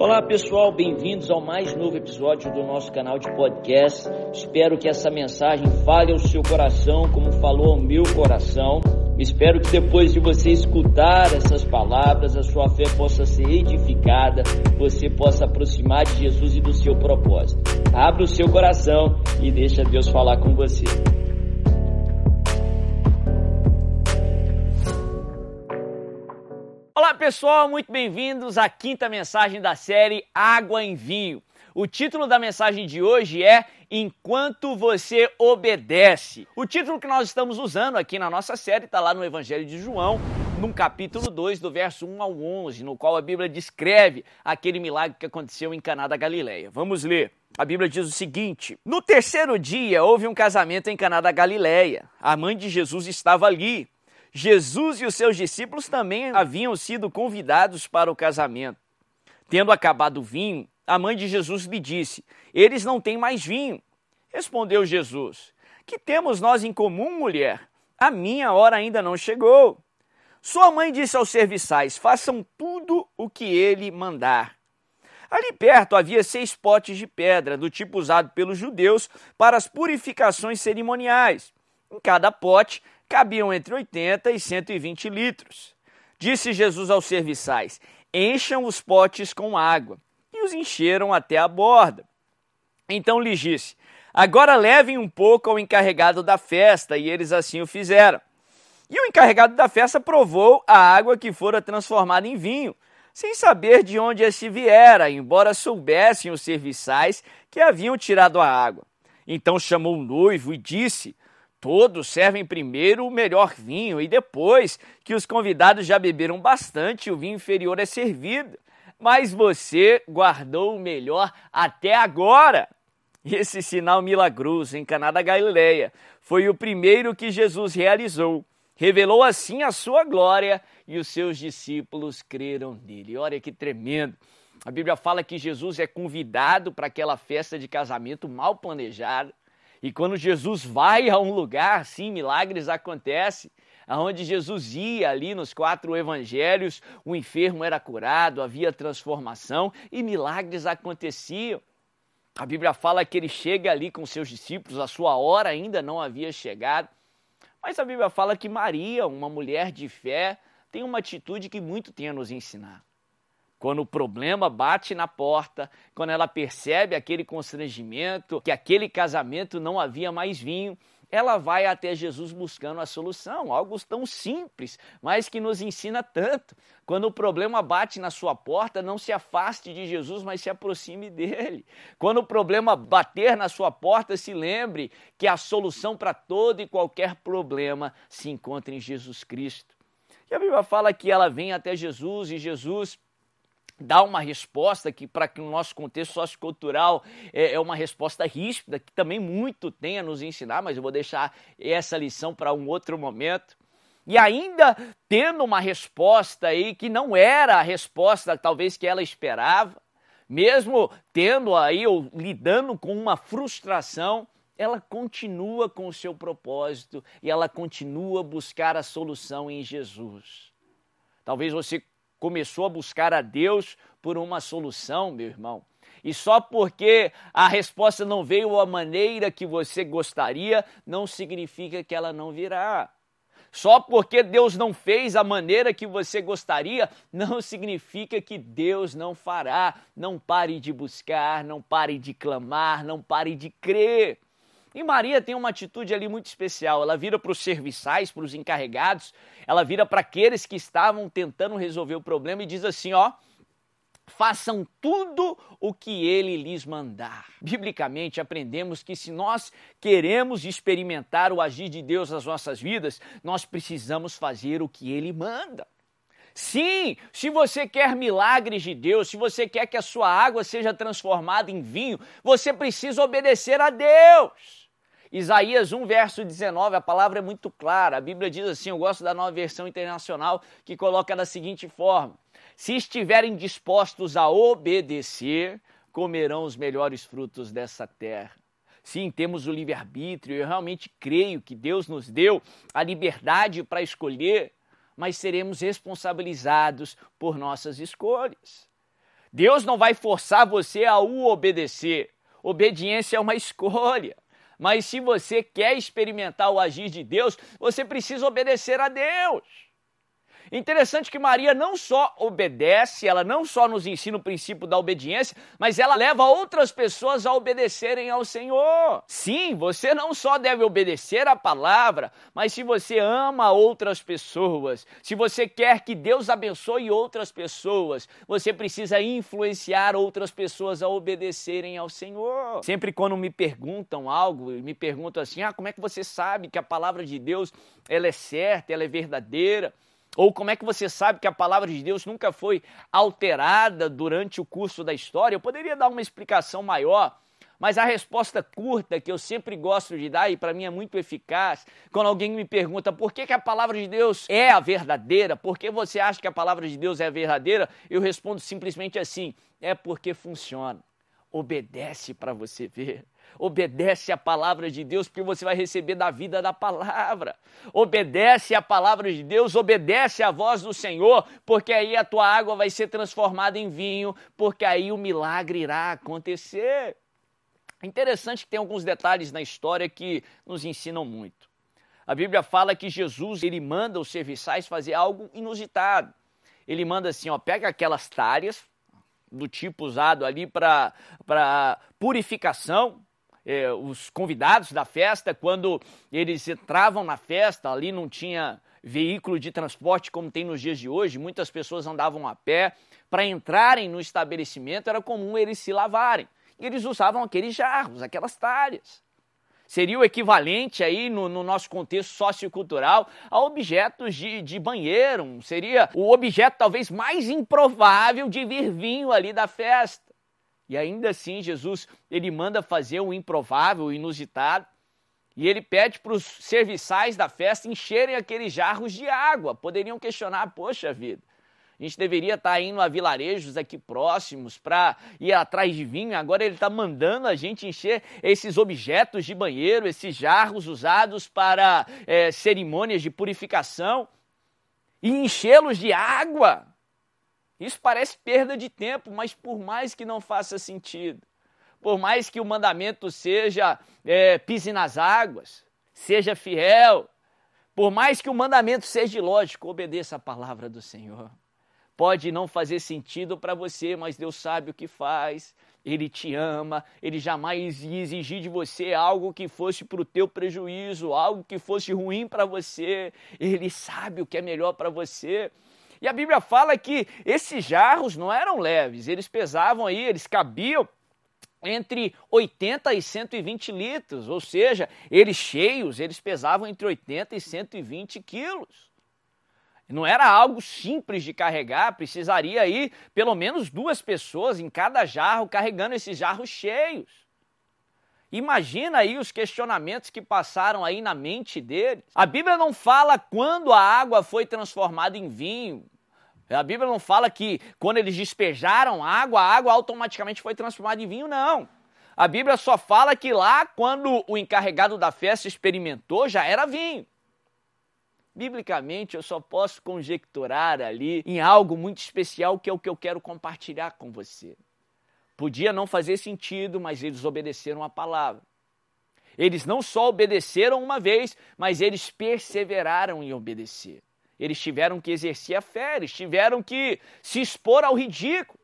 Olá pessoal, bem-vindos ao mais novo episódio do nosso canal de podcast. Espero que essa mensagem fale ao seu coração como falou ao meu coração. Espero que depois de você escutar essas palavras, a sua fé possa ser edificada, você possa aproximar de Jesus e do seu propósito. Abra o seu coração e deixa Deus falar com você. Olá pessoal, muito bem-vindos à quinta mensagem da série Água em Vinho. O título da mensagem de hoje é Enquanto Você Obedece. O título que nós estamos usando aqui na nossa série está lá no Evangelho de João, no capítulo 2, do verso 1 ao 11, no qual a Bíblia descreve aquele milagre que aconteceu em Caná da Galileia. Vamos ler. A Bíblia diz o seguinte: No terceiro dia houve um casamento em Caná da Galileia. A mãe de Jesus estava ali. Jesus e os seus discípulos também haviam sido convidados para o casamento. Tendo acabado o vinho, a mãe de Jesus lhe disse: Eles não têm mais vinho. Respondeu Jesus: Que temos nós em comum, mulher? A minha hora ainda não chegou. Sua mãe disse aos serviçais: Façam tudo o que ele mandar. Ali perto havia seis potes de pedra, do tipo usado pelos judeus para as purificações cerimoniais. Em cada pote cabiam entre 80 e 120 litros. Disse Jesus aos serviçais: Encham os potes com água. E os encheram até a borda. Então lhes disse: Agora levem um pouco ao encarregado da festa, e eles assim o fizeram. E o encarregado da festa provou a água que fora transformada em vinho, sem saber de onde este viera, embora soubessem os serviçais que haviam tirado a água. Então chamou o noivo e disse: Todos servem primeiro o melhor vinho e depois que os convidados já beberam bastante, o vinho inferior é servido. Mas você guardou o melhor até agora. Esse sinal milagroso em Caná da Galileia foi o primeiro que Jesus realizou. Revelou assim a sua glória e os seus discípulos creram nele. Olha que tremendo. A Bíblia fala que Jesus é convidado para aquela festa de casamento mal planejada. E quando Jesus vai a um lugar, sim, milagres acontecem. Aonde Jesus ia ali nos quatro evangelhos, o enfermo era curado, havia transformação e milagres aconteciam. A Bíblia fala que ele chega ali com seus discípulos, a sua hora ainda não havia chegado. Mas a Bíblia fala que Maria, uma mulher de fé, tem uma atitude que muito tem a nos ensinar. Quando o problema bate na porta, quando ela percebe aquele constrangimento, que aquele casamento não havia mais vinho, ela vai até Jesus buscando a solução, algo tão simples, mas que nos ensina tanto. Quando o problema bate na sua porta, não se afaste de Jesus, mas se aproxime dele. Quando o problema bater na sua porta, se lembre que a solução para todo e qualquer problema se encontra em Jesus Cristo. E a Bíblia fala que ela vem até Jesus e Jesus dá uma resposta que, para que no nosso contexto sociocultural, é, é uma resposta ríspida, que também muito tem a nos ensinar, mas eu vou deixar essa lição para um outro momento. E ainda tendo uma resposta aí que não era a resposta talvez que ela esperava, mesmo tendo aí ou lidando com uma frustração, ela continua com o seu propósito e ela continua a buscar a solução em Jesus. Talvez você começou a buscar a Deus por uma solução, meu irmão. E só porque a resposta não veio da maneira que você gostaria, não significa que ela não virá. Só porque Deus não fez a maneira que você gostaria, não significa que Deus não fará. Não pare de buscar, não pare de clamar, não pare de crer. E Maria tem uma atitude ali muito especial. Ela vira para os serviçais, para os encarregados, ela vira para aqueles que estavam tentando resolver o problema e diz assim: ó, façam tudo o que ele lhes mandar. Biblicamente, aprendemos que se nós queremos experimentar o agir de Deus nas nossas vidas, nós precisamos fazer o que ele manda. Sim, se você quer milagres de Deus, se você quer que a sua água seja transformada em vinho, você precisa obedecer a Deus. Isaías 1, verso 19, a palavra é muito clara. A Bíblia diz assim: eu gosto da nova versão internacional, que coloca da seguinte forma: Se estiverem dispostos a obedecer, comerão os melhores frutos dessa terra. Sim, temos o livre-arbítrio, eu realmente creio que Deus nos deu a liberdade para escolher, mas seremos responsabilizados por nossas escolhas. Deus não vai forçar você a o obedecer. Obediência é uma escolha. Mas se você quer experimentar o agir de Deus, você precisa obedecer a Deus. Interessante que Maria não só obedece, ela não só nos ensina o princípio da obediência, mas ela leva outras pessoas a obedecerem ao Senhor. Sim, você não só deve obedecer a palavra, mas se você ama outras pessoas, se você quer que Deus abençoe outras pessoas, você precisa influenciar outras pessoas a obedecerem ao Senhor. Sempre quando me perguntam algo, me perguntam assim: "Ah, como é que você sabe que a palavra de Deus ela é certa, ela é verdadeira?" Ou como é que você sabe que a palavra de Deus nunca foi alterada durante o curso da história? Eu poderia dar uma explicação maior, mas a resposta curta que eu sempre gosto de dar e para mim é muito eficaz, quando alguém me pergunta por que, que a palavra de Deus é a verdadeira, por que você acha que a palavra de Deus é a verdadeira, eu respondo simplesmente assim: é porque funciona. Obedece para você ver. Obedece a palavra de Deus, porque você vai receber da vida da palavra. Obedece a palavra de Deus, obedece a voz do Senhor, porque aí a tua água vai ser transformada em vinho, porque aí o milagre irá acontecer. É interessante que tem alguns detalhes na história que nos ensinam muito. A Bíblia fala que Jesus ele manda os serviçais fazer algo inusitado. Ele manda assim, ó, pega aquelas tárias do tipo usado ali para purificação, eh, os convidados da festa, quando eles entravam na festa, ali não tinha veículo de transporte como tem nos dias de hoje, muitas pessoas andavam a pé. Para entrarem no estabelecimento era comum eles se lavarem. E eles usavam aqueles jarros, aquelas talhas. Seria o equivalente aí no, no nosso contexto sociocultural a objetos de, de banheiro. Seria o objeto talvez mais improvável de vir vinho ali da festa. E ainda assim, Jesus, ele manda fazer o improvável, o inusitado, e ele pede para os serviçais da festa encherem aqueles jarros de água. Poderiam questionar, poxa vida, a gente deveria estar tá indo a vilarejos aqui próximos para ir atrás de vinho. Agora ele está mandando a gente encher esses objetos de banheiro, esses jarros usados para é, cerimônias de purificação e enchê-los de água. Isso parece perda de tempo, mas por mais que não faça sentido, por mais que o mandamento seja é, pise nas águas, seja fiel, por mais que o mandamento seja lógico, obedeça a palavra do Senhor. Pode não fazer sentido para você, mas Deus sabe o que faz. Ele te ama, ele jamais ia exigir de você algo que fosse para o teu prejuízo, algo que fosse ruim para você. Ele sabe o que é melhor para você. E a Bíblia fala que esses jarros não eram leves, eles pesavam aí, eles cabiam entre 80 e 120 litros, ou seja, eles cheios, eles pesavam entre 80 e 120 quilos. Não era algo simples de carregar, precisaria aí pelo menos duas pessoas em cada jarro carregando esses jarros cheios. Imagina aí os questionamentos que passaram aí na mente deles. A Bíblia não fala quando a água foi transformada em vinho. A Bíblia não fala que quando eles despejaram água, a água automaticamente foi transformada em vinho, não. A Bíblia só fala que lá, quando o encarregado da festa experimentou, já era vinho. Biblicamente, eu só posso conjecturar ali em algo muito especial que é o que eu quero compartilhar com você. Podia não fazer sentido, mas eles obedeceram a palavra. Eles não só obedeceram uma vez, mas eles perseveraram em obedecer. Eles tiveram que exercer a fé, eles tiveram que se expor ao ridículo,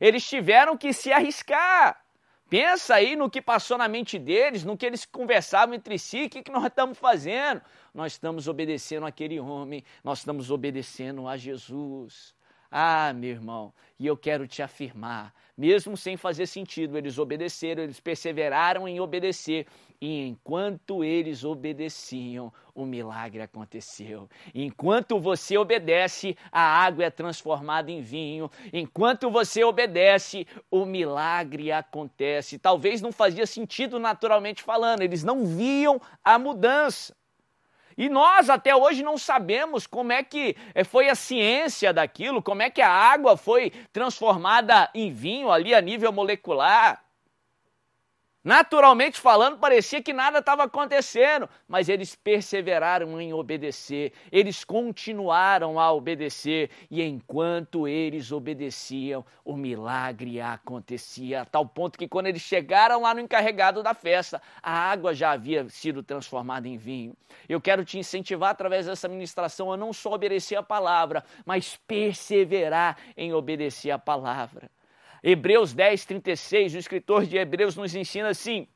eles tiveram que se arriscar. Pensa aí no que passou na mente deles, no que eles conversavam entre si, o que, que nós estamos fazendo? Nós estamos obedecendo aquele homem, nós estamos obedecendo a Jesus. Ah, meu irmão, e eu quero te afirmar, mesmo sem fazer sentido, eles obedeceram, eles perseveraram em obedecer, e enquanto eles obedeciam, o milagre aconteceu. Enquanto você obedece, a água é transformada em vinho. Enquanto você obedece, o milagre acontece. Talvez não fazia sentido naturalmente falando, eles não viam a mudança. E nós até hoje não sabemos como é que eh, foi a ciência daquilo, como é que a água foi transformada em vinho ali a nível molecular. Naturalmente falando, parecia que nada estava acontecendo, mas eles perseveraram em obedecer, eles continuaram a obedecer, e enquanto eles obedeciam, o milagre acontecia, a tal ponto que quando eles chegaram lá no encarregado da festa, a água já havia sido transformada em vinho. Eu quero te incentivar através dessa ministração a não só obedecer a palavra, mas perseverar em obedecer a palavra. Hebreus 10, 36, o escritor de Hebreus nos ensina assim: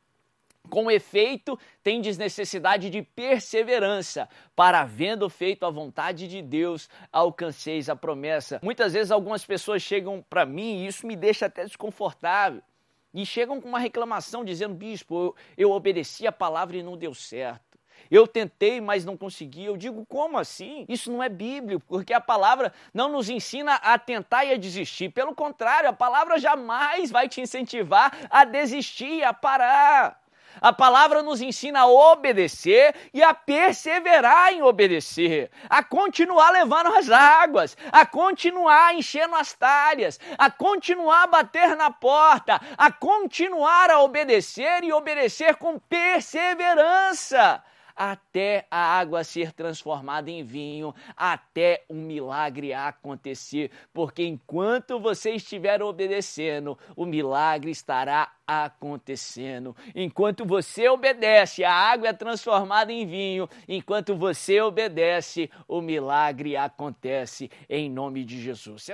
com efeito, tendes necessidade de perseverança, para, havendo feito a vontade de Deus, alcanceis a promessa. Muitas vezes algumas pessoas chegam para mim e isso me deixa até desconfortável. E chegam com uma reclamação dizendo: Bispo, eu, eu obedeci a palavra e não deu certo. Eu tentei, mas não consegui. Eu digo, como assim? Isso não é bíblico, porque a palavra não nos ensina a tentar e a desistir. Pelo contrário, a palavra jamais vai te incentivar a desistir, a parar. A palavra nos ensina a obedecer e a perseverar em obedecer, a continuar levando as águas, a continuar enchendo as talhas, a continuar bater na porta, a continuar a obedecer e obedecer com perseverança até a água ser transformada em vinho, até um milagre acontecer, porque enquanto você estiver obedecendo, o milagre estará acontecendo. Enquanto você obedece, a água é transformada em vinho. Enquanto você obedece, o milagre acontece em nome de Jesus.